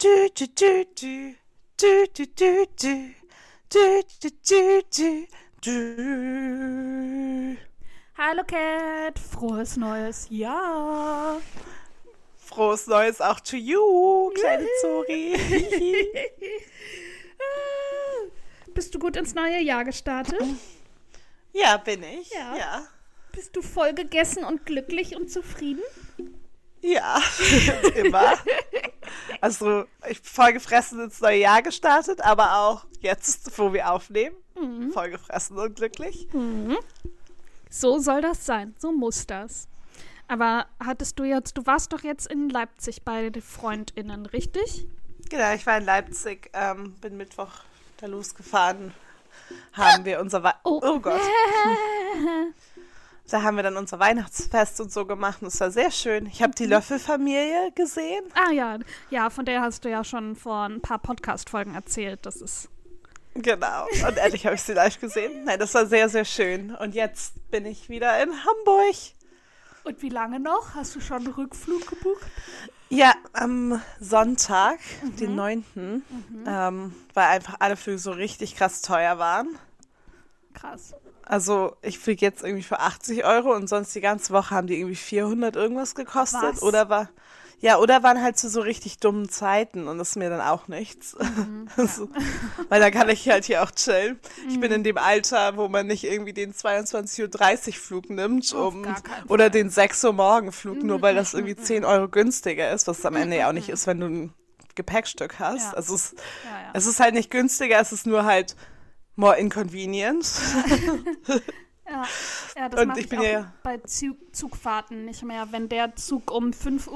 Du, du, du, du. Du, du, du, du. Du, du, du, du. Du. Hallo Cat, frohes neues Jahr. Frohes Neues auch to you, kleine Zori. Bist du gut ins neue Jahr gestartet? ja, bin ich. Ja. Ja. Bist du voll gegessen und glücklich und zufrieden? Ja, immer. Also, ich bin voll gefressen ins neue Jahr gestartet, aber auch jetzt, wo wir aufnehmen, voll gefressen und glücklich. So soll das sein, so muss das. Aber hattest du jetzt, du warst doch jetzt in Leipzig bei den FreundInnen, richtig? Genau, ich war in Leipzig, ähm, bin Mittwoch da losgefahren, haben wir unser Wei oh. Gott, da haben wir dann unser Weihnachtsfest und so gemacht und es war sehr schön. Ich habe die Löffelfamilie gesehen. Ah ja, ja, von der hast du ja schon vor ein paar Podcast-Folgen erzählt. Das ist. Genau. Und endlich habe ich sie live gesehen. Nein, das war sehr, sehr schön. Und jetzt bin ich wieder in Hamburg. Und wie lange noch? Hast du schon einen Rückflug gebucht? Ja, am Sonntag, den 9., ähm, weil einfach alle Flüge so richtig krass teuer waren. Krass. Also ich fliege jetzt irgendwie für 80 Euro und sonst die ganze Woche haben die irgendwie 400 irgendwas gekostet. Was? Oder war, ja, oder waren halt zu so richtig dummen Zeiten und das ist mir dann auch nichts. also, weil da kann ich halt hier auch chillen. Ich bin in dem Alter, wo man nicht irgendwie den 22.30 Uhr Flug nimmt um, oder den 6 Uhr morgen Flug, nur weil das irgendwie 10 Euro günstiger ist, was es am Ende ja auch nicht ist, wenn du ein Gepäckstück hast. Ja. Also es, Ja, ja. es ist halt nicht günstiger, es ist nur halt more inconvenient. Ja, ja das mache ich ich, auch ja- bei Zug Zugfahrten nicht mehr. Wenn der Zug um 5.13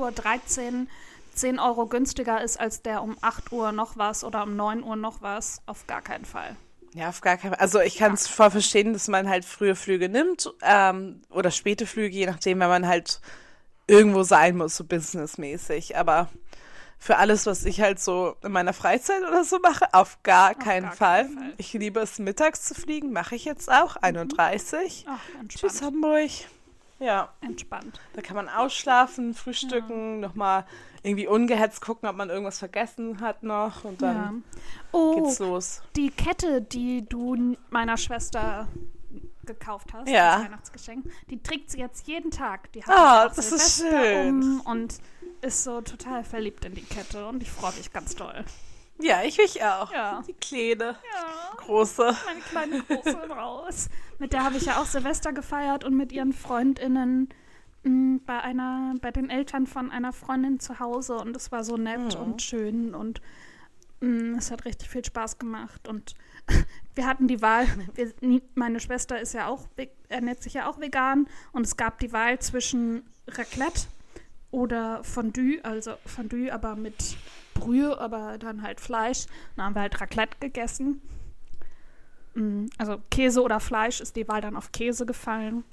Uhr 10 Euro günstiger ist als der um 8 Uhr noch was oder um 9 Uhr noch was, auf gar keinen Fall. Ja, auf gar keinen Fall. Also ich kann es voll verstehen, dass man halt frühe Flüge nimmt ähm, oder späte Flüge, je nachdem, wenn man halt irgendwo sein muss, so businessmäßig. Aber für alles, was ich halt so in meiner Freizeit oder so mache, auf gar keinen gar Fall. keinen Fall. Ich liebe es, mittags zu fliegen, mache ich jetzt auch, 31. Ach, Tschüss. Hamburg. Ja, Entspannt. da kann man ausschlafen, frühstücken, nochmal irgendwie ungehetzt gucken, ob man irgendwas vergessen hat noch und dann Ja. Oh, geht's los. die Kette, die du meiner Schwester gekauft hast, Ja. das Weihnachtsgeschenk, die trägt sie jetzt jeden Tag. Die hat auch das ist schön. Um und ist so total verliebt in die Kette und ich freue mich ganz doll. Ja, ich mich auch. Ja. Die Kleine, Ja. große. meine kleine große raus. Mit der habe ich ja auch Silvester gefeiert und mit ihren FreundInnen mh, bei einer, bei den Eltern von einer Freundin zu Hause und es war so nett und schön und mh, es hat richtig viel Spaß gemacht und wir hatten die Wahl, wir, meine Schwester ist ja auch, ernährt sich ja auch vegan und es gab die Wahl zwischen Raclette oder Fondue, also Fondue aber mit Brühe, aber dann halt Fleisch. Dann haben wir halt Raclette gegessen. Mm, Also Käse oder Fleisch ist die Wahl dann auf Käse gefallen.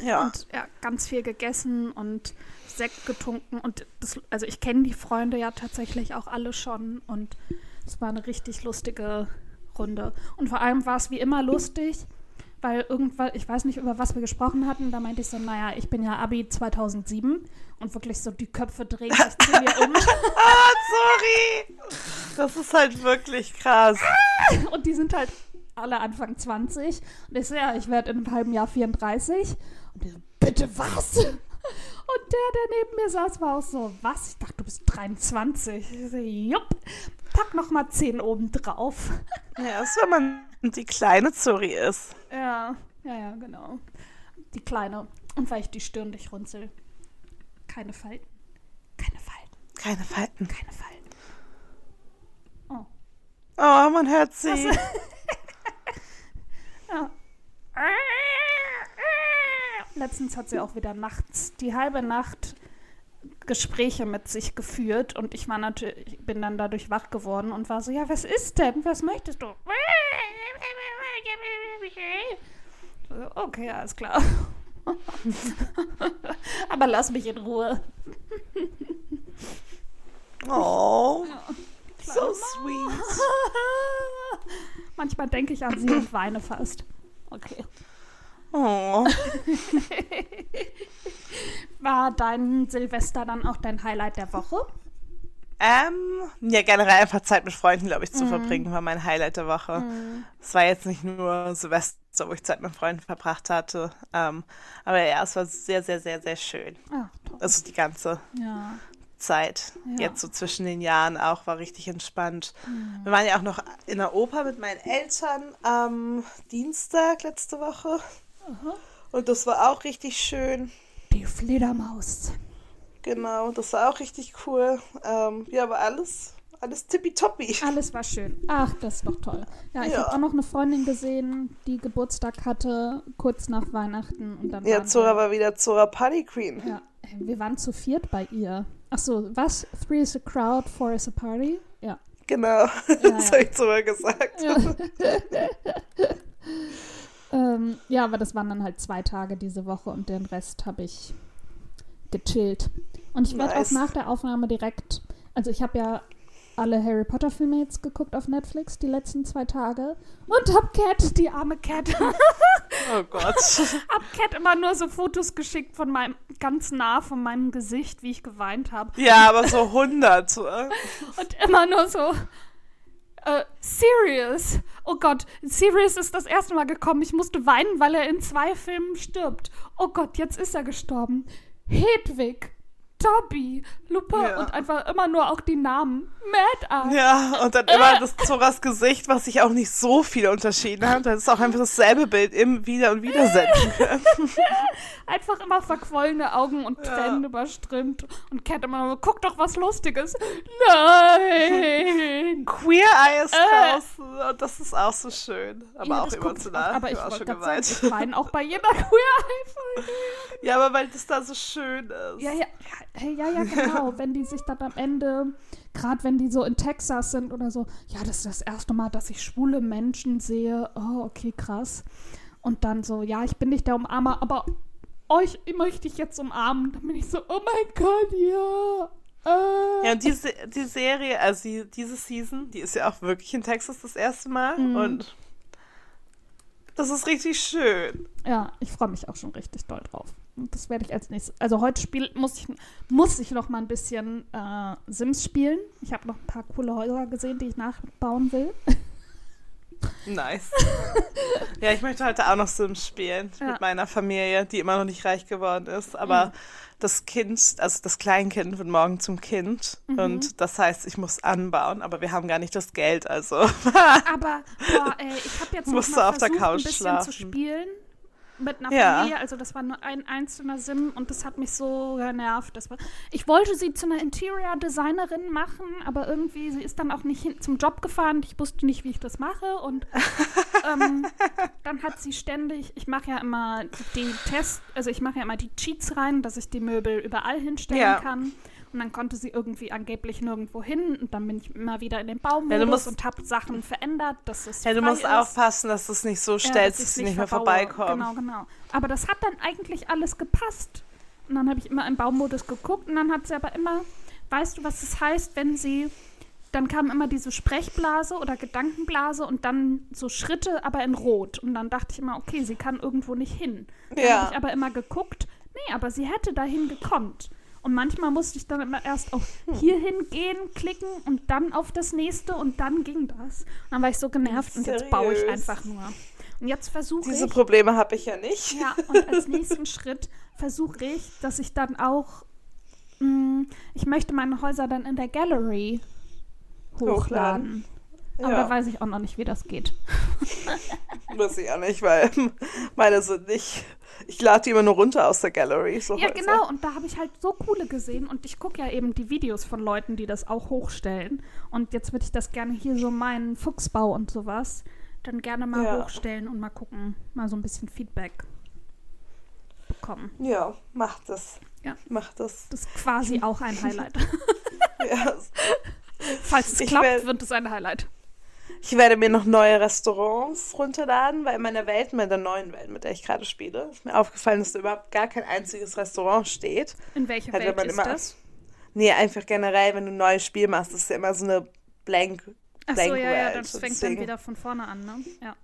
Ja. Und ja, ganz viel gegessen und Sekt getrunken. Und das, also ich kenne die Freunde ja tatsächlich auch alle schon. Und es war eine richtig lustige Runde. Und vor allem war es wie immer lustig, weil irgendwann, ich weiß nicht, über was wir gesprochen hatten, da meinte ich so, naja, ich bin ja Abi 2007 und wirklich so die Köpfe drehen sich zu mir um. Ah, sorry. Das ist halt wirklich krass. Und die sind halt alle Anfang 20. Und ich so, ja, ich werde in einem halben Jahr 34. Und die so, bitte was? Und der, der neben mir saß, war auch so, was? Ich dachte, du bist 23. Ich so, jupp, pack noch mal 10 oben drauf. Ja, das ist, wenn man die kleine Zuri ist. Ja, ja, ja, genau. Die Kleine. Und weil ich die Stirn nicht runzel. Keine Falten. Keine Falten. Keine Falten. Keine Falten. Oh. Oh, man hört sie. Ja. Letztens hat sie auch wieder nachts die halbe Nacht Gespräche mit sich geführt und ich war natürlich, ich bin dann dadurch wach geworden und war so, ja, was ist denn? Was möchtest du? Okay, alles klar. Aber lass mich in Ruhe. Oh, so sweet. Manchmal denke ich an sie und weine fast. Okay. Oh. War dein Silvester dann auch dein Highlight der Woche? Ähm, ja, generell einfach Zeit mit Freunden, glaube ich, zu Mhm. verbringen, war mein Highlight der Woche. Es war jetzt nicht nur Silvester, wo ich Zeit mit Freunden verbracht hatte. Ähm, aber ja, es war sehr, sehr, sehr, sehr schön. Toll. Also die ganze Ja. Zeit. Ja. Jetzt so zwischen den Jahren auch war richtig entspannt. Wir waren ja auch noch in der Oper mit meinen Eltern am Dienstag letzte Woche. Und das war auch richtig schön. Die Fledermaus. Genau, das war auch richtig cool. Ähm, ja, aber alles, alles tippitoppi. Alles war schön. Ach, das ist doch toll. Ja, ich Ja. habe auch noch eine Freundin gesehen, die Geburtstag hatte, kurz nach Weihnachten. Und dann Ja, Zora wir, war wieder Zora Party Queen. ja, wir waren zu viert bei ihr. Ach so, was? Three is a crowd, four is a party? Ja. Genau, das ja. habe ich Zora gesagt. Ja. ähm, ja, aber das waren dann halt zwei Tage diese Woche und den Rest habe ich gechillt. Und ich werde Nice. auch nach der Aufnahme direkt, also ich habe ja alle Harry Potter Filme jetzt geguckt auf Netflix die letzten zwei Tage und hab Cat, die arme Cat, Oh Gott. hab Cat immer nur so Fotos geschickt von meinem, ganz nah von meinem Gesicht, wie ich geweint habe. Ja, aber so 100. äh. Und immer nur so. Äh, Sirius. Oh Gott, Sirius ist das erste Mal gekommen. Ich musste weinen, weil er in zwei Filmen stirbt. Oh Gott, jetzt ist er gestorben. Hedwig. Dobby, Lupin Ja. und einfach immer nur auch die Namen. Mad Eye. Ja, und dann immer das Zoras Gesicht, was sich auch nicht so viel unterschieden hat. Das ist auch einfach dasselbe Bild im Wieder und Wieder senden können. Einfach immer verquollene Augen und Tränen überströmt. Und Cat immer nur, guck doch was Lustiges. Nein. Ist Äh. draußen. Und das ist auch so schön. Aber Ja, auch emotional. auch. Aber ich ich schon gerade sagen, geweint. ich weine auch bei jeder Queer. Ja, aber weil das da so schön ist. Ja, ja, ja, ja, ja, genau. wenn die sich dann am Ende, gerade wenn die so in Texas sind oder so, ja, das ist das erste Mal, dass ich schwule Menschen sehe. Oh, okay, krass. Und dann so, ja, ich bin nicht der Umarmer, aber euch möchte ich jetzt umarmen. Dann bin ich so, oh mein Gott, ja. Äh. Ja, und diese, die Serie, also die, diese Season, die ist ja auch wirklich in Texas das erste Mal. Mhm. Und das ist richtig schön. Ja, ich freue mich auch schon richtig doll drauf. Und das werde ich als nächstes. Also heute spiel, muss ich, muss ich noch mal ein bisschen äh, Sims spielen. Ich habe noch ein paar coole Häuser gesehen, die ich nachbauen will. Nice. ja, ich möchte heute auch noch Sims spielen Ja. mit meiner Familie, die immer noch nicht reich geworden ist. Aber Mhm. Das Kind, also das Kleinkind wird morgen zum Kind. Mhm. Und das heißt, ich muss anbauen, aber wir haben gar nicht das Geld. Also Aber boah, ey, ich habe jetzt Musst mal auf der versucht, Couch ein bisschen schlafen. zu spielen mit einer Ja. Familie. Also das war nur ein einzelner Sim und das hat mich so genervt. Das war, ich wollte sie zu einer Interior Designerin machen, aber irgendwie sie ist dann auch nicht hin, zum Job gefahren. Ich wusste nicht, wie ich das mache und ähm, dann hat sie ständig. Ich mache ja immer die Tests, also ich mache ja immer die Cheats rein, dass ich die Möbel überall hinstellen Ja. kann. Und dann konnte sie irgendwie angeblich nirgendwo hin. Und dann bin ich immer wieder in den Baumodus Ja, und habe Sachen verändert, dass es ja, du musst ist. aufpassen, dass du es nicht so Ja, stellst, dass dass ich's sie nicht mehr verbaue. vorbeikommen. Genau, genau. Aber das hat dann eigentlich alles gepasst. Und dann habe ich immer im Baumodus geguckt und dann hat sie aber immer, weißt du, was das heißt, wenn sie, dann kam immer diese Sprechblase oder Gedankenblase und dann so Schritte, aber in Rot. Und dann dachte ich immer, okay, sie kann irgendwo nicht hin. Dann Ja. habe ich aber immer geguckt, nee, aber sie hätte dahin gekonnt. Und manchmal musste ich dann immer erst auf Hm. hierhin gehen, klicken und dann auf das nächste und dann ging das. Und dann war ich so genervt und jetzt baue ich einfach nur. Und jetzt versuche Diese ich, Probleme habe ich ja nicht. ja, und als nächsten Schritt versuche ich, dass ich dann auch, mh, ich möchte meine Häuser dann in der Gallery hochladen. Hochladen. Aber Ja. da weiß ich auch noch nicht, wie das geht. Muss ich auch nicht, weil meine sind nicht. Ich lade die immer nur runter aus der Gallery. So Ja, Häuser. genau. Und da habe ich halt so coole gesehen. Und ich gucke ja eben die Videos von Leuten, die das auch hochstellen. Und jetzt würde ich das gerne hier so meinen Fuchsbau und sowas dann gerne mal Ja. hochstellen und mal gucken, mal so ein bisschen Feedback bekommen. Ja, mach das. Ja. Mach das. Das ist quasi auch ein Highlight. Ja. Falls es Ich klappt, werd- wird es ein Highlight. Ich werde mir noch neue Restaurants runterladen, weil in meiner Welt, in der neuen Welt, mit der ich gerade spiele, ist mir aufgefallen, dass da überhaupt gar kein einziges Restaurant steht. In welcher Halt, Welt man ist immer- das? Nee, einfach generell, wenn du ein neues Spiel machst, ist ja immer so eine blank, Ach blank so, ja, ja, World. das fängt Deswegen- dann wieder von vorne an, ne? Ja.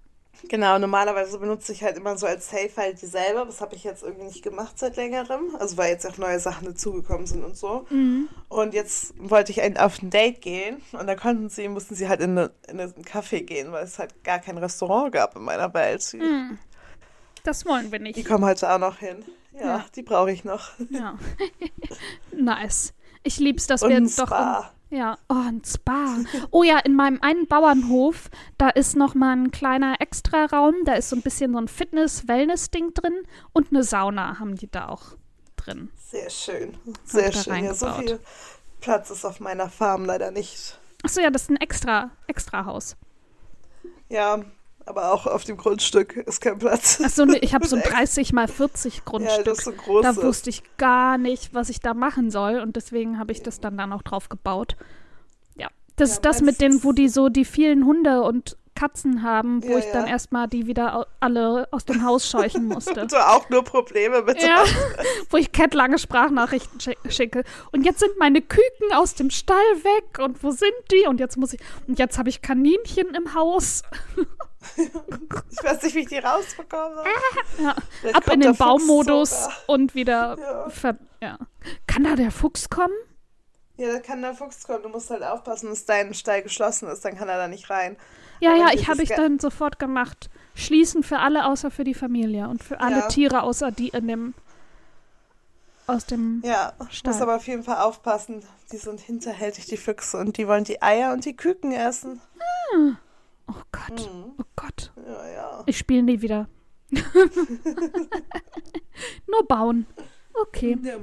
Genau, normalerweise benutze ich halt immer so als Safe halt dieselbe. Das habe ich jetzt irgendwie nicht gemacht seit längerem. Also weil jetzt auch neue Sachen dazugekommen sind und so. Mhm. Und jetzt wollte ich auf ein Date gehen und da konnten sie, mussten sie halt in, eine, in einen Café gehen, weil es halt gar kein Restaurant gab in meiner Welt. Mhm. Das wollen wir Die nicht. kommen heute auch noch hin. Ja, Ja. die brauche ich noch. Ja. nice. Ich lieb's, dass Und wir doch. Spa. Ja, oh, ein Spa. Oh ja, in meinem einen Bauernhof, da ist noch mal ein kleiner Extraraum. Da ist so ein bisschen so ein Fitness-Wellness-Ding drin und eine Sauna haben die da auch drin. Sehr schön. Sehr schön. Ja, so viel Platz ist auf meiner Farm leider nicht. Achso, ja, das ist ein extra, extra Haus. Ja, aber auch auf dem Grundstück ist kein Platz. Achso, ne, ich habe so ein Echt? 30 mal 40 Ja, Grundstück. das ist so groß. da wusste ich gar nicht, was ich da machen soll und deswegen habe ich das dann da noch drauf gebaut. Ja, das Ja, ist das mit denen, wo die so die vielen Hunde und Katzen haben, wo Ja, ich dann ja. erstmal die wieder alle aus dem Haus scheuchen musste. Du auch nur Probleme mit Ja, wo ich Cat lange Sprachnachrichten schi- schicke. Und jetzt sind meine Küken aus dem Stall weg und wo sind die? Und jetzt muss ich und jetzt habe ich Kaninchen im Haus. Ich weiß nicht, wie ich die rausbekomme. Ja, Vielleicht ab in den sogar. und wieder Ja. ja. Kann da der Fuchs kommen? Ja, da kann der Fuchs kommen. Du musst halt aufpassen, dass dein Stall geschlossen ist. Dann kann er da nicht rein. Ja, Aber ja, ich habe ich dann sofort gemacht. Schließen für alle außer für die Familie und für alle Ja. Tiere außer die in dem aus dem Ja, Stall. muss aber auf jeden Fall aufpassen. Die sind hinterhältig, die Füchse. Und die wollen die Eier und die Küken essen. Oh Gott. Mhm. Oh Gott. Ja, ja. Ich spiele nie wieder. Nur bauen. Okay. Ja,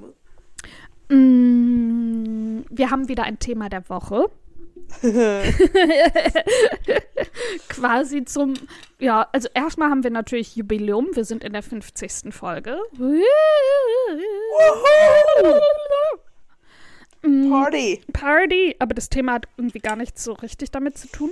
Mm, wir haben wieder ein Thema der Woche. Quasi zum, ja, also erstmal haben wir natürlich Jubiläum. Wir sind in der 50. Folge. Mm, Party. Party, aber das Thema hat irgendwie gar nichts so richtig damit zu tun.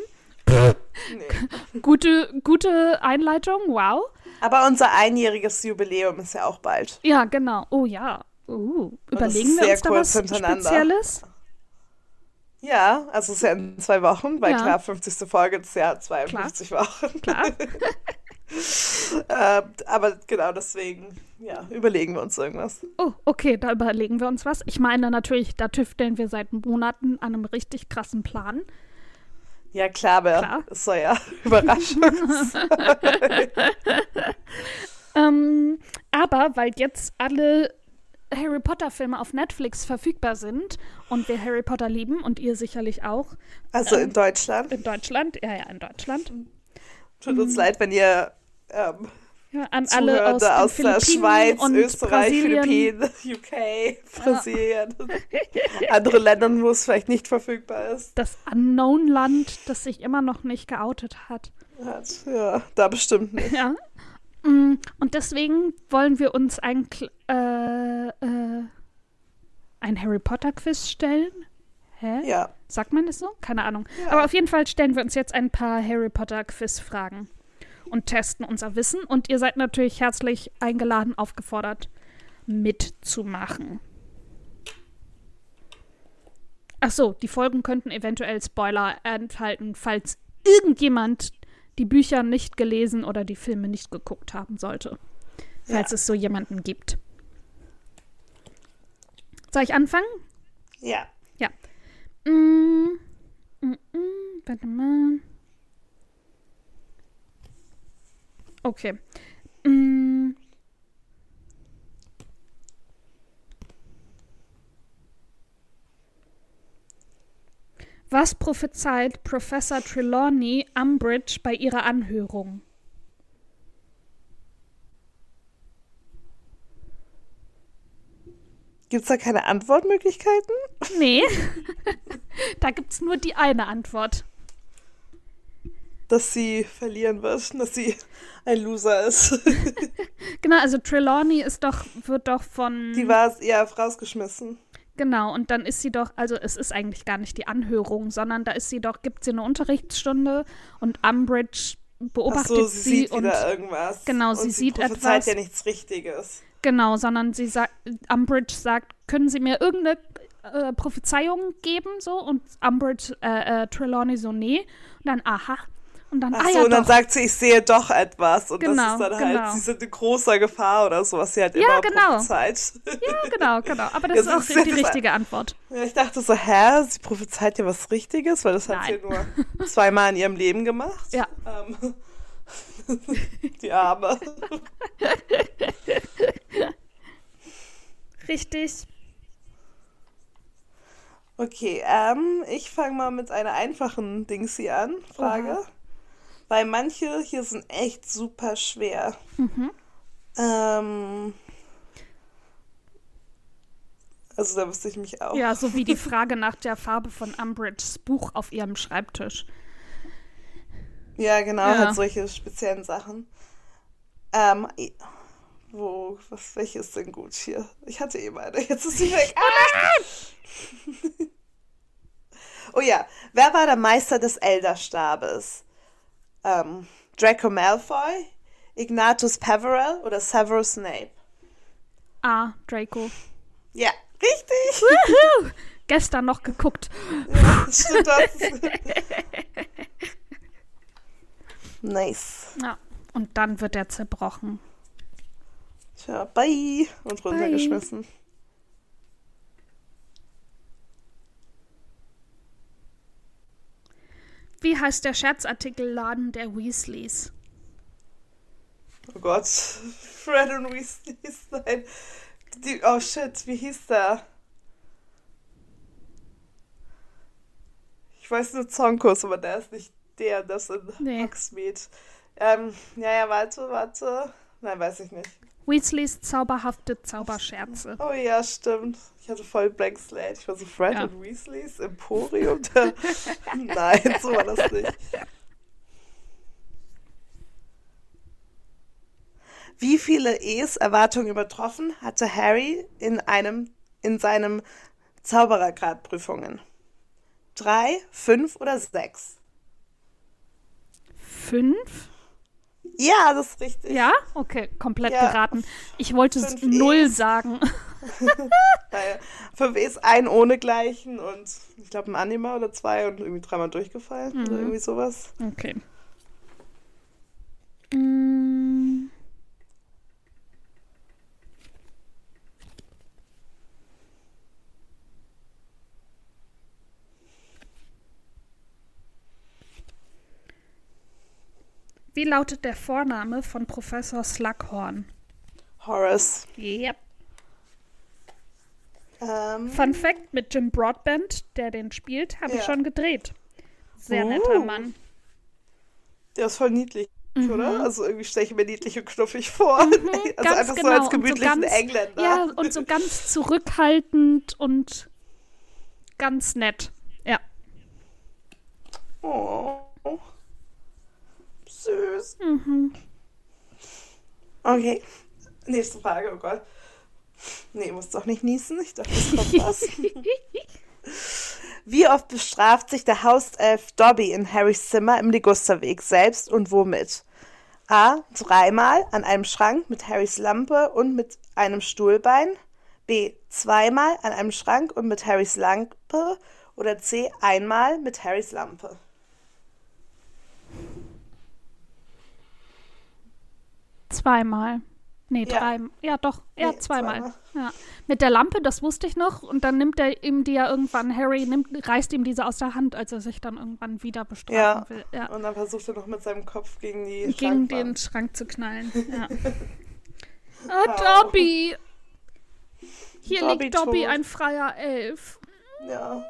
Nee. Gute, gute Einleitung, wow. Aber unser einjähriges Jubiläum ist ja auch bald. Ja, genau. Oh ja. Uh, überlegen wir uns da was. Spezielles? Ja, also es ist ja in zwei Wochen, weil Ja. klar, 50. Folge ist ja 52 Wochen. Klar. Äh, aber genau deswegen, ja, überlegen wir uns irgendwas. Oh, okay, da überlegen wir uns was. Ich meine natürlich, da tüfteln wir seit Monaten an einem richtig krassen Plan. Ja, klar, aber Klar. es soll ja Überraschung. Ähm, aber weil jetzt alle Harry Potter Filme auf Netflix verfügbar sind und wir Harry Potter lieben und ihr sicherlich auch Also in Deutschland. in Deutschland, ja, ja, in Deutschland. Tut uns leid, wenn ihr ähm, Ja, an alle aus, aus der Schweiz, Österreich, Brasilien. Philippinen, UK, Brasilien, andere Ländern, wo es vielleicht nicht verfügbar ist. Das Unknown-Land, das sich immer noch nicht geoutet hat. Ja, da bestimmt nicht. Ja. Mm, Und deswegen wollen wir uns ein, Kl- äh, äh, ein Harry Potter Quiz stellen. Hä? Ja, Sagt man das so? Keine Ahnung. Ja. Aber auf jeden Fall stellen wir uns jetzt ein paar Harry Potter Quiz-Fragen und testen unser Wissen. Und ihr seid natürlich herzlich eingeladen, aufgefordert, mitzumachen. Ach so, die Folgen könnten eventuell Spoiler enthalten, falls irgendjemand die Bücher nicht gelesen oder die Filme nicht geguckt haben sollte. Falls Ja. es so jemanden gibt. Soll ich anfangen? ja. Mm, mm, mm, warte mal. Okay. Mm. Was prophezeit Professor Trelawney Umbridge bei ihrer Anhörung? Gibt es da keine Antwortmöglichkeiten? Nee. da gibt's nur die eine Antwort. Dass sie verlieren wird, dass sie ein Loser ist. Genau, also Trelawney ist doch, wird doch von. Die war ja rausgeschmissen. Genau, und dann ist sie doch, also es ist eigentlich gar nicht die Anhörung, sondern da ist sie doch, gibt sie eine Unterrichtsstunde und Umbridge beobachtet so, sie, sie sieht und wieder irgendwas. Genau, sie sie sieht etwas. ja nichts Richtiges. genau, sondern sie sagt, Umbridge sagt, können Sie mir irgendeine äh, Prophezeiung geben so und Umbridge, äh, äh, Trelawney so nee und dann aha Und dann, Ach ah so, ja, und dann doch. sagt sie, ich sehe doch etwas. Und Genau, das ist dann genau. halt, sie sind in großer Gefahr oder so, was sie halt Ja, immer genau. prophezeit. Ja, genau, genau. Aber das Das ist auch ist- die richtige Antwort. Ja, ich dachte so, hä, sie prophezeit ja was Richtiges, weil das hat sie Nein. nur zweimal in ihrem Leben gemacht. Ja. Ähm, die Arme. Richtig. Okay, ähm, ich fange mal mit einer einfachen Dingsi an, Frage. Oha. Weil manche hier sind echt super schwer. Mhm. Ähm, also da wüsste ich mich auch. Ja, so wie die Frage nach der Farbe von Umbridges Buch auf ihrem Schreibtisch. Ja, genau, Ja. halt solche speziellen Sachen. Ähm, wo, was, welche ist denn gut hier? Ich hatte eben eine, jetzt ist sie weg. Ah! oh ja, wer war der Meister des Elderstabes? Ähm, Draco Malfoy, Ignatius Peverell oder Severus Snape? Ah, Draco. Ja, richtig. Wuhu! Gestern noch geguckt. Stimmt das? nice. Ja. Und dann wird er zerbrochen. Tja, bye. Und runtergeschmissen. Wie heißt der Scherzartikelladen der Weasleys? Oh Gott. Fred und Weasleys, nein. Die, oh shit, wie hieß der? Ich weiß nur Zonkos, aber der ist nicht der, das in Nee. Hogsmeade. Ähm, ja, ja, warte, warte. Nein, weiß ich nicht. Weasleys zauberhafte Zauberscherze. Oh ja, stimmt. Ich hatte voll Blank Slate. Ich war so Fred Ja. und Weasleys Emporium. Nein, so war das nicht. Wie viele E's Erwartungen übertroffen hatte Harry in einem in seinem Zauberergradprüfungen? Drei, fünf oder sechs? Fünf? Ja, das ist richtig. Ja? Okay, komplett Ja. geraten. Ich wollte Fünf null E's. sagen. Fünf E's, ein ohne gleichen und ich glaube ein Anima oder zwei und irgendwie dreimal durchgefallen oder Mhm. irgendwie sowas. Okay. Mm. Wie lautet der Vorname von Professor Slughorn? Horace. Yep. Ähm, Fun Fact: Mit Jim Broadbent, der den spielt, habe ich Ja. schon gedreht. Sehr Oh. netter Mann. der ist voll niedlich, Mhm. oder? Also irgendwie stelle ich mir niedlich und knuffig vor. also ganz einfach so genau. als Und so gemütlichen ganz- Engländer. Ja, und so ganz zurückhaltend und ganz nett. Ja. Oh. Süß. Mhm. Okay. Nächste Frage, oh Gott. Nee, muss doch nicht niesen. Ich dachte, es kommt was. Wie oft bestraft sich der Hauself Dobby in Harrys Zimmer im Ligusterweg selbst und womit? A. Dreimal an einem Schrank mit Harrys Lampe und mit einem Stuhlbein. B. Zweimal an einem Schrank und mit Harrys Lampe. Oder C. Einmal mit Harrys Lampe. Zweimal. Nee, Ja. drei. Ja, doch. Ja, Nee, zweimal. zweimal. Ja. Mit der Lampe, das wusste ich noch. Und dann nimmt er ihm die ja irgendwann, Harry nimmt, reißt ihm diese aus der Hand, als er sich dann irgendwann wieder bestrafen Ja. will. Ja. Und dann versucht er noch mit seinem Kopf gegen die Gegen Schrankwand. den Schrank zu knallen. Ja. oh, Dobby! Hier Dobby liegt Dobby, tot. ein freier Elf. Ja.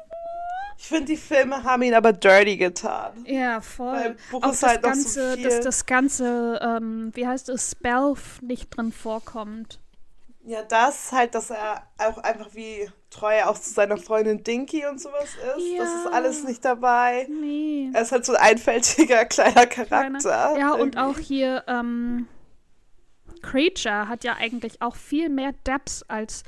Ich finde, die Filme haben ihn aber dirty getan. Ja, voll. Buch Auch ist das halt noch so ganze, viel- dass das ganze, ähm, wie heißt es, Spelf nicht drin vorkommt. Ja, das halt, dass er auch einfach wie treu auch zu seiner Freundin Dinky und sowas ist. Das Ja. ist alles nicht dabei. Nee. Er ist halt so ein einfältiger kleiner Kleiner- Charakter. Ja, und irgendwie. auch hier, ähm, Creature hat ja eigentlich auch viel mehr Depths als,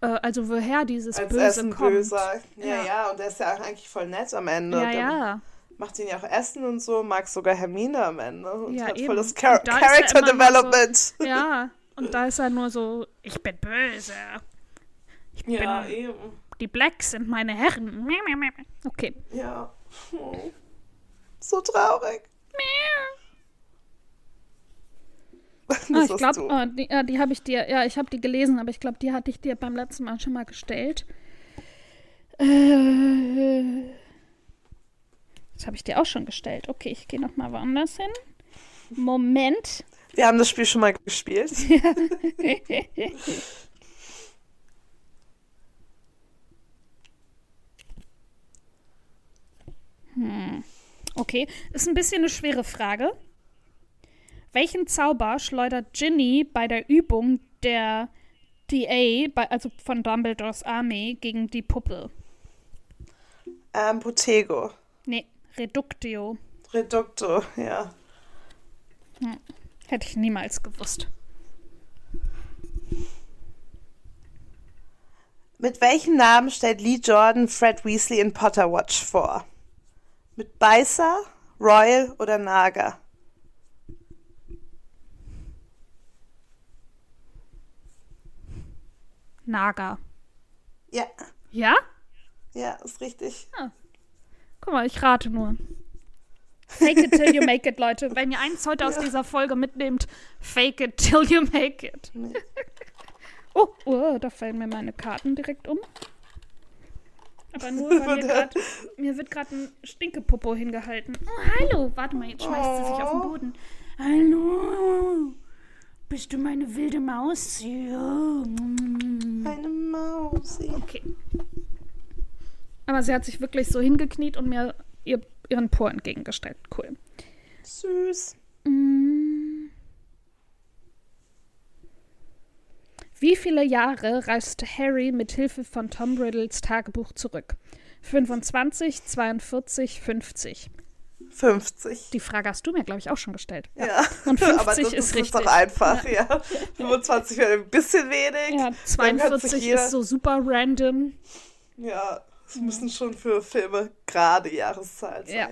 äh, also woher dieses als Böse Essen kommt. böser. Ja, Ja. ja, und er ist ja auch eigentlich voll nett am Ende. Ja, ja. Macht ihn ja auch Essen und so, mag sogar Hermine am Ende. Und Ja, hat eben. voll das Char da er Character nur so- Development. Ja, und da ist er nur so, ich bin böse. Ich bin, Ja, eben. die Blacks sind meine Herren. Okay. Ja. So traurig. Das Ah, ich glaube, oh, die, ja, die habe ich dir, ja, ich habe die gelesen, aber ich glaube, die hatte ich dir beim letzten Mal schon mal gestellt. Äh, das habe ich dir auch schon gestellt. Okay, ich gehe noch mal woanders hin. Moment. Wir haben das Spiel schon mal gespielt. Okay, ist ein bisschen eine schwere Frage. Welchen Zauber schleudert Ginny bei der Übung der DA, bei, also von Dumbledores Armee, gegen die Puppe? Ähm, Protego. Nee, Reductio. Reducto, ja. Hätte ich niemals gewusst. Mit welchem Namen stellt Lee Jordan Fred Weasley in Potter Watch vor? Mit Beißer, Royal oder Nager? Naga. Ja, Ja? ja, ist richtig. Guck mal, ich rate nur. Fake it till you make it, Leute. Wenn ihr eins heute aus dieser Folge mitnehmt, fake it till you make it. Oh, oh, da fallen mir meine Karten direkt um. Aber nur, weil mir, grad, mir wird gerade ein Stinkepopo hingehalten. Oh, hallo. Warte mal, jetzt schmeißt sie sich auf den Boden. Hallo. Bist du meine wilde Maus? Ja. Eine Mausi. Okay. Aber sie hat sich wirklich so hingekniet und mir ihr, ihren Po entgegengestellt. Cool. Süß. Mm. Wie viele Jahre reiste Harry mit Hilfe von Tom Riddles Tagebuch zurück? 25, 42, 50. 50. Die Frage hast du mir, glaube ich, auch schon gestellt. Ja. Und Aber 50 das ist ist richtig. doch einfach, ja. 25 wäre ein bisschen wenig. Ja, Dann kann sich 42 jeder- ist so super random. Ja, es müssen schon für Filme gerade Jahreszahlen sein. Ja.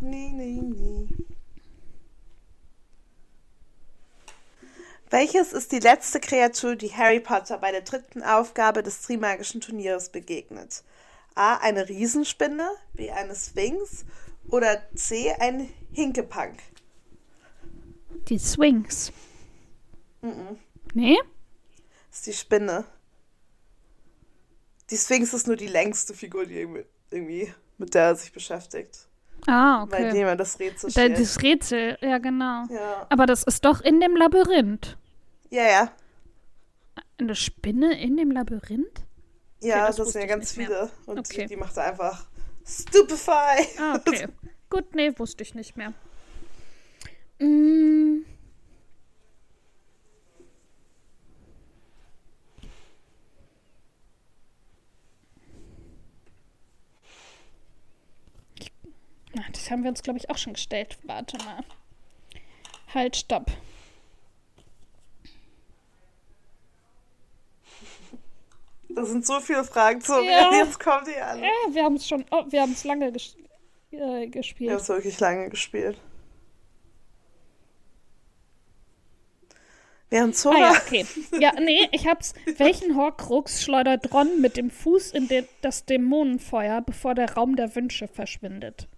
Nee, nee, nee. Welches ist die letzte Kreatur, die Harry Potter bei der dritten Aufgabe des Trimagischen Turniers begegnet? A. Eine Riesenspinne, B. Eine Sphinx oder C. Ein Hinkepunk? Die Swings. Nee? Das ist die Spinne. Die Sphinx ist nur die längste Figur, die irgendwie, mit der er sich beschäftigt. Ah, okay. jemand das Rätsel stellt. das Rätsel, ja, genau. Ja. Aber das ist doch in dem Labyrinth. ja, ja. Eine Spinne in dem Labyrinth? Ja, das das, wusste sind ja ganz nicht mehr. viele. Und Okay. die, die macht er einfach Stupefy. Ah, okay. Gut, nee, wusste ich nicht mehr. Mm. Na, das haben wir uns, glaube ich, auch schon gestellt. Warte mal. Halt, stopp. Da sind so viele Fragen zu Ja. Jetzt kommen die alle. Ja, wir haben es schon, oh, wir haben es lange ges äh, Wir haben gespielt. es wirklich lange gespielt. Während Ah Zora. ja, okay. Ja, nee, ich hab's. Welchen Horcrux schleudert Ron mit dem Fuß in de das Dämonenfeuer, bevor der Raum der Wünsche verschwindet?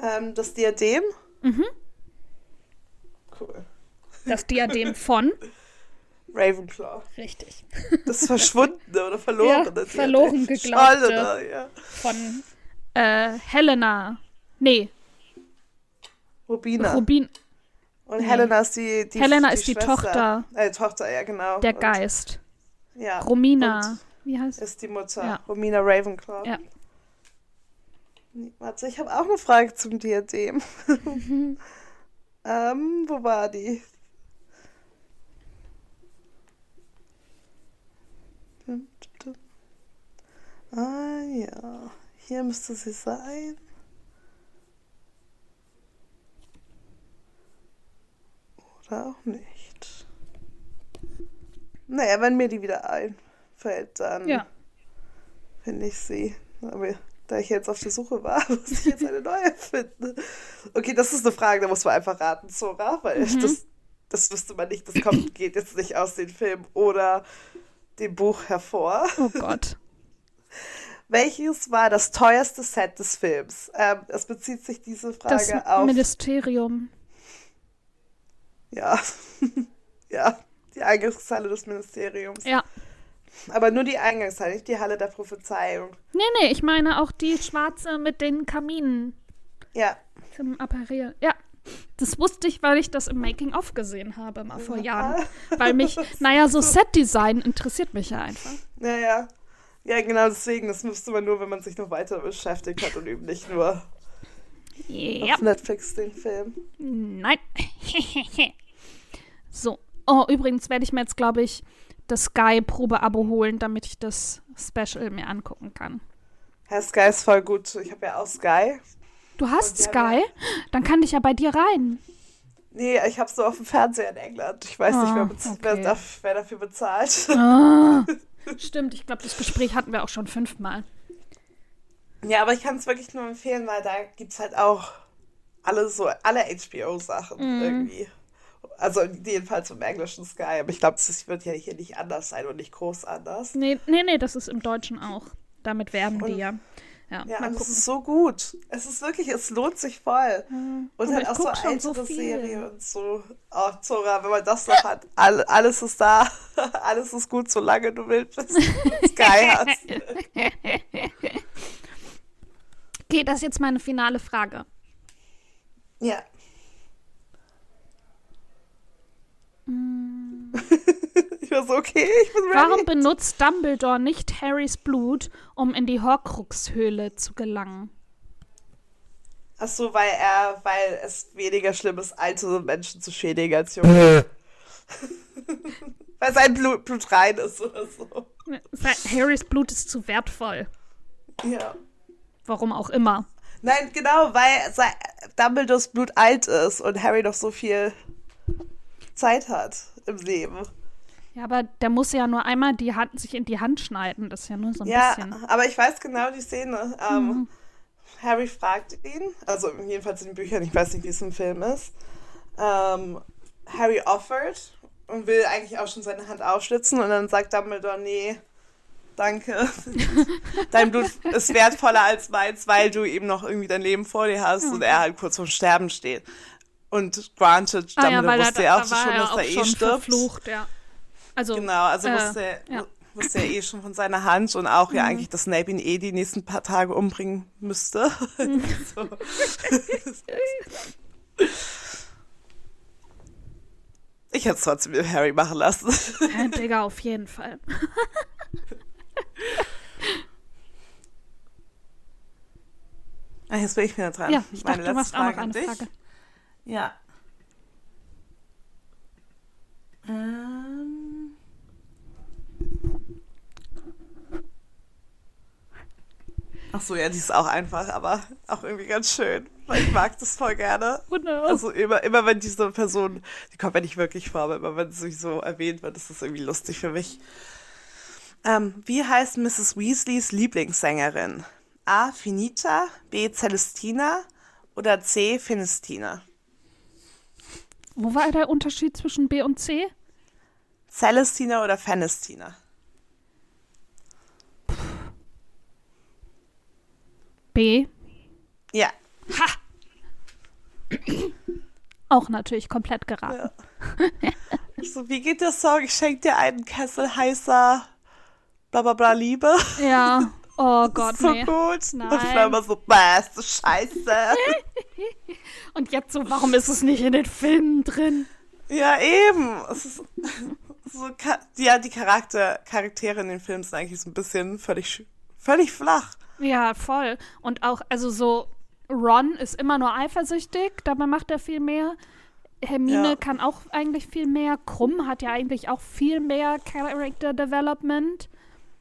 Ähm, das Diadem. Mhm. Cool. Das Diadem von? Ravenclaw. Richtig. Das verschwundene oder verlorene Ja, verloren geglaubte. Schallene, ja. Von äh, Helena. Nee, Rubina. Rubin, Und Helena ist die, die Helena ist die. Tochter. Äh, Tochter, ja, genau. der Und- Geist. Ja. Romina. Wie heißt ist die Mutter. Ja. Romina Ravenclaw. Ja. Nee, Warte, ich habe auch eine Frage zum Diadem. ähm, wo war die? Ah ja, hier müsste sie sein. Oder auch nicht. Naja, wenn mir die wieder einfällt, dann Ja. finde ich sie. Aber da ich jetzt auf der Suche war, muss ich jetzt eine neue finden. Okay, das ist eine Frage, da muss man einfach raten, Zora, weil Mhm. das, das wüsste man nicht, das kommt, geht jetzt nicht aus dem Film oder dem Buch hervor. Oh Gott. Welches war das teuerste Set des Films? Ähm, es bezieht sich diese Frage Das auf. Ministerium. Ja. ja, die Eingangshalle des Ministeriums. Ja. Aber nur die Eingangshalle, nicht die Halle der Prophezeiung. Nee, nee, ich meine auch die schwarze mit den Kaminen Ja. zum Apparieren. Ja. Das wusste ich, weil ich das im Making-of gesehen habe, mal vor Jahren. Weil mich, naja, so Set-Design interessiert mich ja einfach. Naja. Ja, genau deswegen. Das müsste man nur, wenn man sich noch weiter beschäftigt hat und eben nicht nur Ja. auf Netflix den Film. Nein. so. Oh, übrigens werde ich mir jetzt, glaube ich, das Sky-Probe-Abo holen, damit ich das Special mir angucken kann. Herr Sky ist voll gut. Ich habe ja auch Sky. Du hast Sky? haben Dann kann ich ja bei dir rein. Nee, ich habe so auf dem Fernseher in England. Ich weiß nicht, wer, Ah, okay. wer dafür bezahlt. Ah. Stimmt, ich glaube, das Gespräch hatten wir auch schon fünfmal. Ja, aber ich kann es wirklich nur empfehlen, weil da gibt es halt auch alle so, alle HBO-Sachen Mhm. irgendwie. Also jedenfalls im englischen Sky. Aber ich glaube, das wird ja hier nicht anders sein und nicht groß anders. Nee, nee, nee, das ist im Deutschen auch. Damit werben die Und- ja. Ja, Ja, mal und es ist so gut. Es ist wirklich, es lohnt sich voll. Und Aber halt ich auch so so ältere viel. Serien und so. Oh, Zora, wenn man das noch hat, all, alles ist da. alles ist gut, solange du willst, bis du Sky hast. Okay, das ist jetzt meine finale Frage. Ja. ich war so, okay, ich bin ready. Warum benutzt Dumbledore nicht Harrys Blut, um in die Horcrux-Höhle zu gelangen? Ach so, weil er, weil es weniger schlimm ist, alte Menschen zu schädigen als junge. weil sein Blut, Blut rein ist oder so. Harrys Blut ist zu wertvoll. Ja. Warum auch immer. Nein, genau, weil Dumbledores Blut alt ist und Harry noch so viel Zeit hat im Leben. Ja, aber der muss ja nur einmal die Hand, sich in die Hand schneiden. Das ist ja nur so ein Ja, bisschen. aber ich weiß genau die Szene. Ähm, Mhm. Harry fragt ihn, also jedenfalls in den Büchern, ich weiß nicht, wie es im Film ist. Ähm, Harry offert und will eigentlich auch schon seine Hand aufschlitzen und dann sagt Dumbledore, nee, danke. Dein Blut ist wertvoller als meins, weil du eben noch irgendwie dein Leben vor dir hast und er halt kurz vorm Sterben steht. Und granted, Ah ja, weil er, wusste ja auch schon, er dass er eh schon stirbt. verflucht, ja. Also, Genau, also äh, wusste, er, ja. wusste er eh schon von seiner Hand und auch Mhm. ja eigentlich, dass Snape ihn eh die nächsten paar Tage umbringen müsste. Mhm. Ich hätte es trotzdem mit Harry machen lassen. ja, Digga, auf jeden Fall. Ah, jetzt bin ich wieder dran. Ja, ich Meine dachte, du letzte machst auch noch Frage an eine dich. Frage. Ja. Ähm. Ach so, ja, die ist auch einfach, aber auch irgendwie ganz schön. Weil ich mag das voll gerne. No. Also immer, immer wenn diese Person, die kommt ja nicht wirklich vor, aber immer wenn sie so erwähnt wird, ist das irgendwie lustig für mich. Ähm, wie heißt Mrs. Weasleys Lieblingssängerin? A. Finita, B. Celestina oder C. Finistina? Wo war der Unterschied zwischen B und C? Celestina oder Fenestina? B. Ja. Auch natürlich komplett geraten. So, wie geht der Song? Ich schenke dir einen Kessel heißer bla bla bla Liebe. Ja. Oh Gott, so nee. gut. Und ich Nein. war immer so, das scheiße. Und jetzt so, warum ist es nicht in den Filmen drin? ja, eben. So, ja, die Charakter, Charaktere in den Filmen sind eigentlich so ein bisschen völlig, völlig flach. Ja, voll. Und auch, also so, Ron ist immer nur eifersüchtig, dabei macht er viel mehr. Hermine Ja. kann auch eigentlich viel mehr. Krumm hat ja eigentlich auch viel mehr Character Development.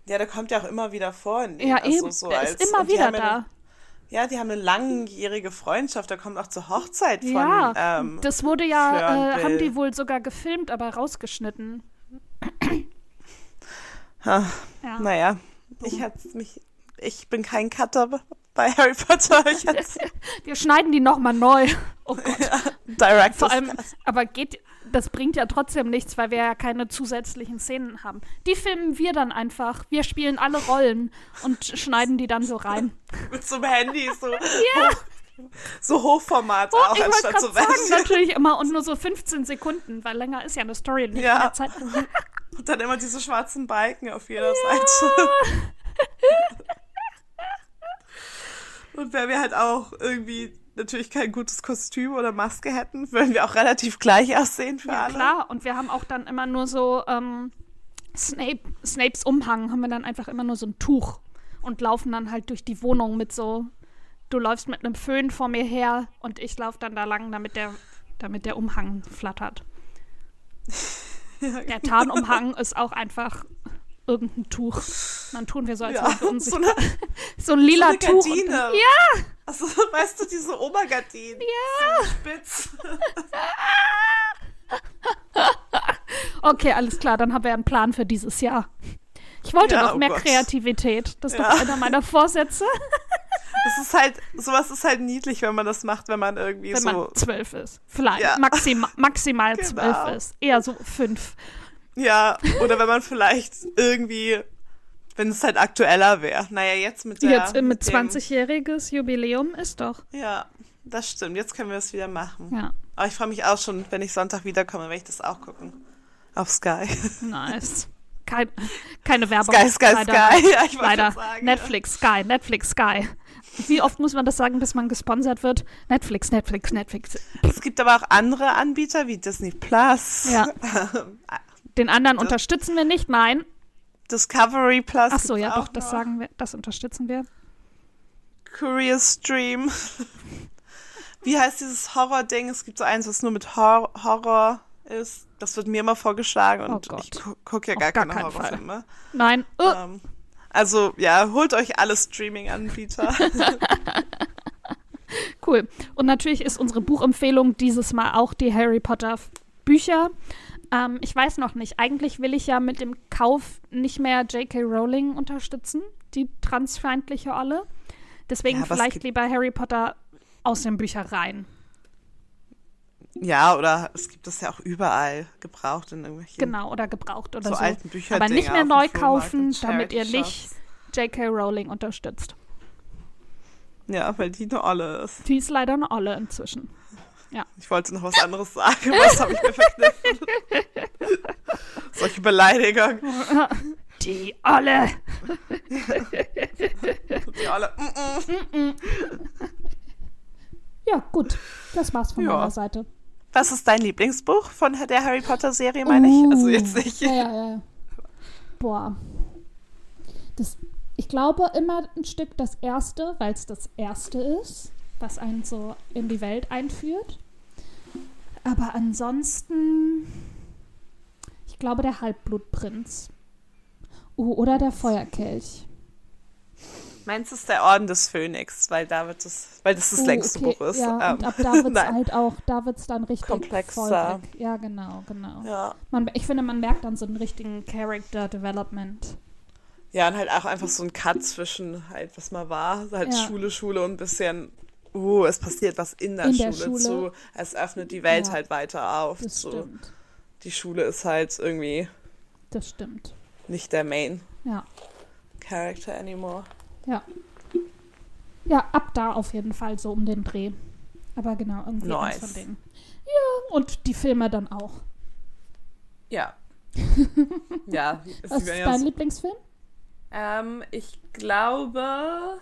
Ja, der kommt ja auch immer wieder vor. In Ja, also eben. So der als, ist immer wieder da. Eine, ja, die haben eine langjährige Freundschaft. Der kommt auch zur Hochzeit von. ja, ähm, das wurde ja, äh, haben die wohl sogar gefilmt, aber rausgeschnitten. ha, Ja. Naja, ich mich. Ich bin kein Cutter bei Harry Potter. Ich hatte Wir schneiden die nochmal neu. Oh Gott. Director's Vor allem, aber geht, das bringt ja trotzdem nichts, weil wir ja keine zusätzlichen Szenen haben. Die filmen wir dann einfach. Wir spielen alle Rollen und schneiden die dann so rein. Mit so einem Handy, so, ja. so Hochformat oh, auch, ich anstatt so sagen, natürlich immer und nur so 15 Sekunden, weil länger ist ja eine Story nicht ja. Zeit. Und dann immer diese schwarzen Balken auf jeder ja. Seite. Und wenn wir halt auch irgendwie natürlich kein gutes Kostüm oder Maske hätten, würden wir auch relativ gleich aussehen für ja, alle. klar, und wir haben auch dann immer nur so ähm, Snape, Snapes Umhang, haben wir dann einfach immer nur so ein Tuch und laufen dann halt durch die Wohnung mit so, du läufst mit einem Föhn vor mir her und ich laufe dann da lang, damit der, damit der Umhang flattert. Ja, genau. Der Tarnumhang ist auch einfach irgendein Tuch. dann tun wir so, als ja, wären wir unsichtbar. So, eine, so ein lila so Tuch. Und, ja! Also, weißt du, diese Obergardinen. Ja! Spitz. okay, alles klar, dann haben wir einen Plan für dieses Jahr. Ich wollte ja, noch oh mehr Gott. Kreativität. Das ist ja. doch einer meiner Vorsätze. Das ist halt, sowas ist halt niedlich, wenn man das macht, wenn man irgendwie wenn so. Wenn man zwölf ist. Vielleicht. Ja. Maxima, maximal genau. zwölf ist. Eher so fünf. Ja, oder wenn man vielleicht irgendwie, wenn es halt aktueller wäre. Naja, jetzt mit der. Jetzt mit, mit 20-jähriges Jubiläum ist doch. Ja, das stimmt. Jetzt können wir es wieder machen. Ja. Aber ich freue mich auch schon, wenn ich Sonntag wiederkomme, werde ich das auch gucken. Auf Sky. Nice. Kein, keine Werbung. Sky, Sky, leider. Sky. Ja, ich leider. Sagen, Netflix, Sky, Netflix, Sky. Wie oft muss man das sagen, bis man gesponsert wird? Netflix, Netflix, Netflix. Es gibt aber auch andere Anbieter wie Disney Plus. Ja. Den anderen unterstützen wir nicht, nein. Discovery Plus. Ach so, ja, doch, das sagen wir, das unterstützen wir. Curious Stream. Wie heißt dieses Horror-Ding? Es gibt so eins, was nur mit Hor Horror ist. Das wird mir immer vorgeschlagen und oh ich gu gucke ja gar, gar keine Horrorfilme. Nein. Uh. Ähm, also, ja, holt euch alle Streaming-Anbieter. cool. Und natürlich ist unsere Buchempfehlung dieses Mal auch die Harry Potter Bücher. Ähm, ich weiß noch nicht. Eigentlich will ich ja mit dem Kauf nicht mehr J.K. Rowling unterstützen, die transfeindliche Olle. Deswegen ja, vielleicht lieber Harry Potter aus den Büchereien. Ja, oder es gibt das ja auch überall gebraucht in irgendwelchen. Genau, oder gebraucht oder so. so. Alten Bücher Aber nicht mehr neu kaufen, damit ihr nicht J.K. Rowling unterstützt. Ja, weil die eine Olle ist. Die ist leider eine Olle inzwischen. Ja. Ich wollte noch was anderes sagen, was habe ich mir verkniffen? Solche Beleidigungen. Die Olle. Die Olle. Mm -mm. Ja, gut. Das war's von ja. meiner Seite. Was ist dein Lieblingsbuch von der Harry Potter Serie, meine uh, ich? Also jetzt nicht. Ja, ja, ja. Boah. Das, ich glaube immer ein Stück das erste, weil es das erste ist was einen so in die Welt einführt. Aber ansonsten, ich glaube, der Halbblutprinz. Oh, oder der Feuerkelch. Meinst du, es ist der Orden des Phönix, weil da wird es, weil das das oh, längste okay. Buch ist. Ja, ähm, und ab da wird es halt auch, da wird es dann richtig komplexer. Vollrig. Ja, genau, genau. Ja. Man, ich finde, man merkt dann so einen richtigen Character Development. Ja, und halt auch einfach so ein Cut zwischen halt, was mal war, halt ja. Schule, Schule und ein bisschen oh, es passiert was in der, in Schule, der Schule, zu. Es öffnet die Welt ja, halt weiter auf. Das zu. stimmt. Die Schule ist halt irgendwie. Das stimmt. Nicht der Main. Ja. Character anymore. Ja. Ja, ab da auf jeden Fall so um den Dreh. Aber genau, irgendwie nice. von denen. Ja, und die Filme dann auch. Ja. ja. Was ist dein Lieblingsfilm? Ähm, ich glaube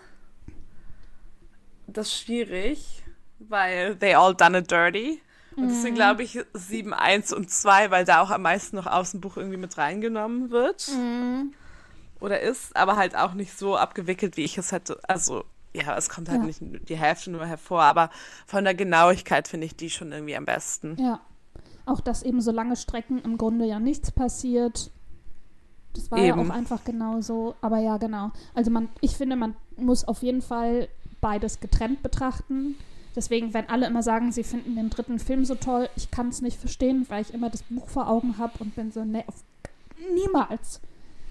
das ist schwierig, weil they all done it dirty. Und deswegen mhm. glaube ich 7, 1 und 2, weil da auch am meisten noch aus dem Buch irgendwie mit reingenommen wird. Mm. Oder ist, aber halt auch nicht so abgewickelt, wie ich es hätte. Also, ja, es kommt halt ja. nicht die Hälfte nur hervor, aber von der Genauigkeit finde ich die schon irgendwie am besten. Ja. Auch, dass eben so lange Strecken im Grunde ja nichts passiert. Das war eben. ja auch einfach genauso. Aber ja, genau. Also man, ich finde, man muss auf jeden Fall beides getrennt betrachten. Deswegen, wenn alle immer sagen, sie finden den dritten Film so toll, ich kann es nicht verstehen, weil ich immer das Buch vor Augen habe und bin so, ne, auf, niemals.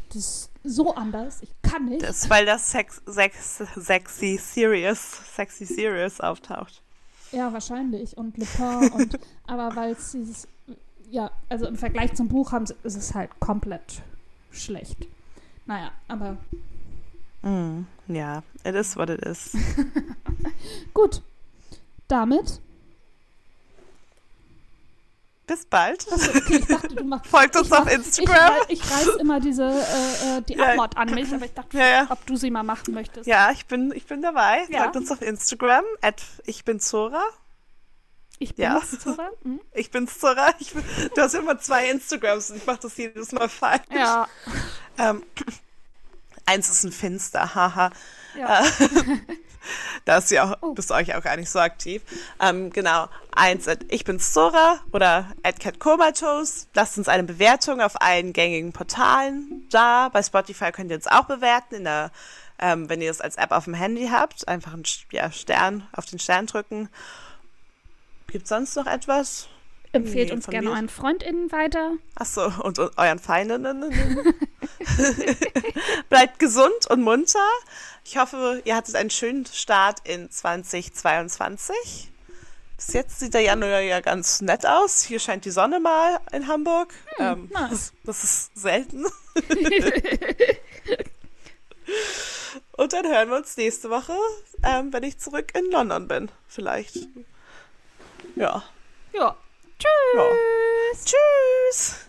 Das ist so anders, ich kann nicht. Das ist, weil das Sex, Sex, Sexy Serious, Sexy Serious auftaucht. Ja, wahrscheinlich. Und Lupin und, aber weil es dieses, ja, also im Vergleich zum Buch haben, ist es halt komplett schlecht. Naja, aber Mm, ja, it is what it is. gut. Damit. Bis bald. Achso, okay, dachte, machst. Folgt uns ich auf mach- Instagram. Ich, reiß- ich reiß immer diese äh, äh, die Ja. Antwort an mich, aber ich dachte, Ja, ja. ob du sie mal machen möchtest. Ja, ich bin, ich bin dabei. Ja. Folgt uns auf Instagram. At ich bin Zora. Ich bin Ja. Zora. Hm? Ich bin's Zora. Ich bin, du hast immer zwei Instagrams und ich mache das jedes Mal falsch. Ja. Ähm, eins ist ein Finster, haha. ja. Da ist ja auch, Oh. bist du euch auch gar nicht so aktiv. Ähm, genau. Eins, at ich bin's Zora oder at catcomatose. Lasst uns eine Bewertung auf allen gängigen Portalen da. Bei Spotify könnt ihr uns auch bewerten, in der, ähm, wenn ihr es als App auf dem Handy habt. Einfach einen ja, Stern, auf den Stern drücken. Gibt's sonst noch etwas? Empfehlt Nee, uns gerne mir- euren FreundInnen weiter. Achso, und, und euren Feindinnen. Bleibt gesund und munter. Ich hoffe, ihr hattet einen schönen Start in 2022. Bis jetzt sieht der Januar ja ganz nett aus. Hier scheint die Sonne mal in Hamburg. ähm, nice. das, das ist selten. und dann hören wir uns nächste Woche, ähm, wenn ich zurück in London bin. Vielleicht. Ja. Ja. Ja. Tschüss. Tschüss.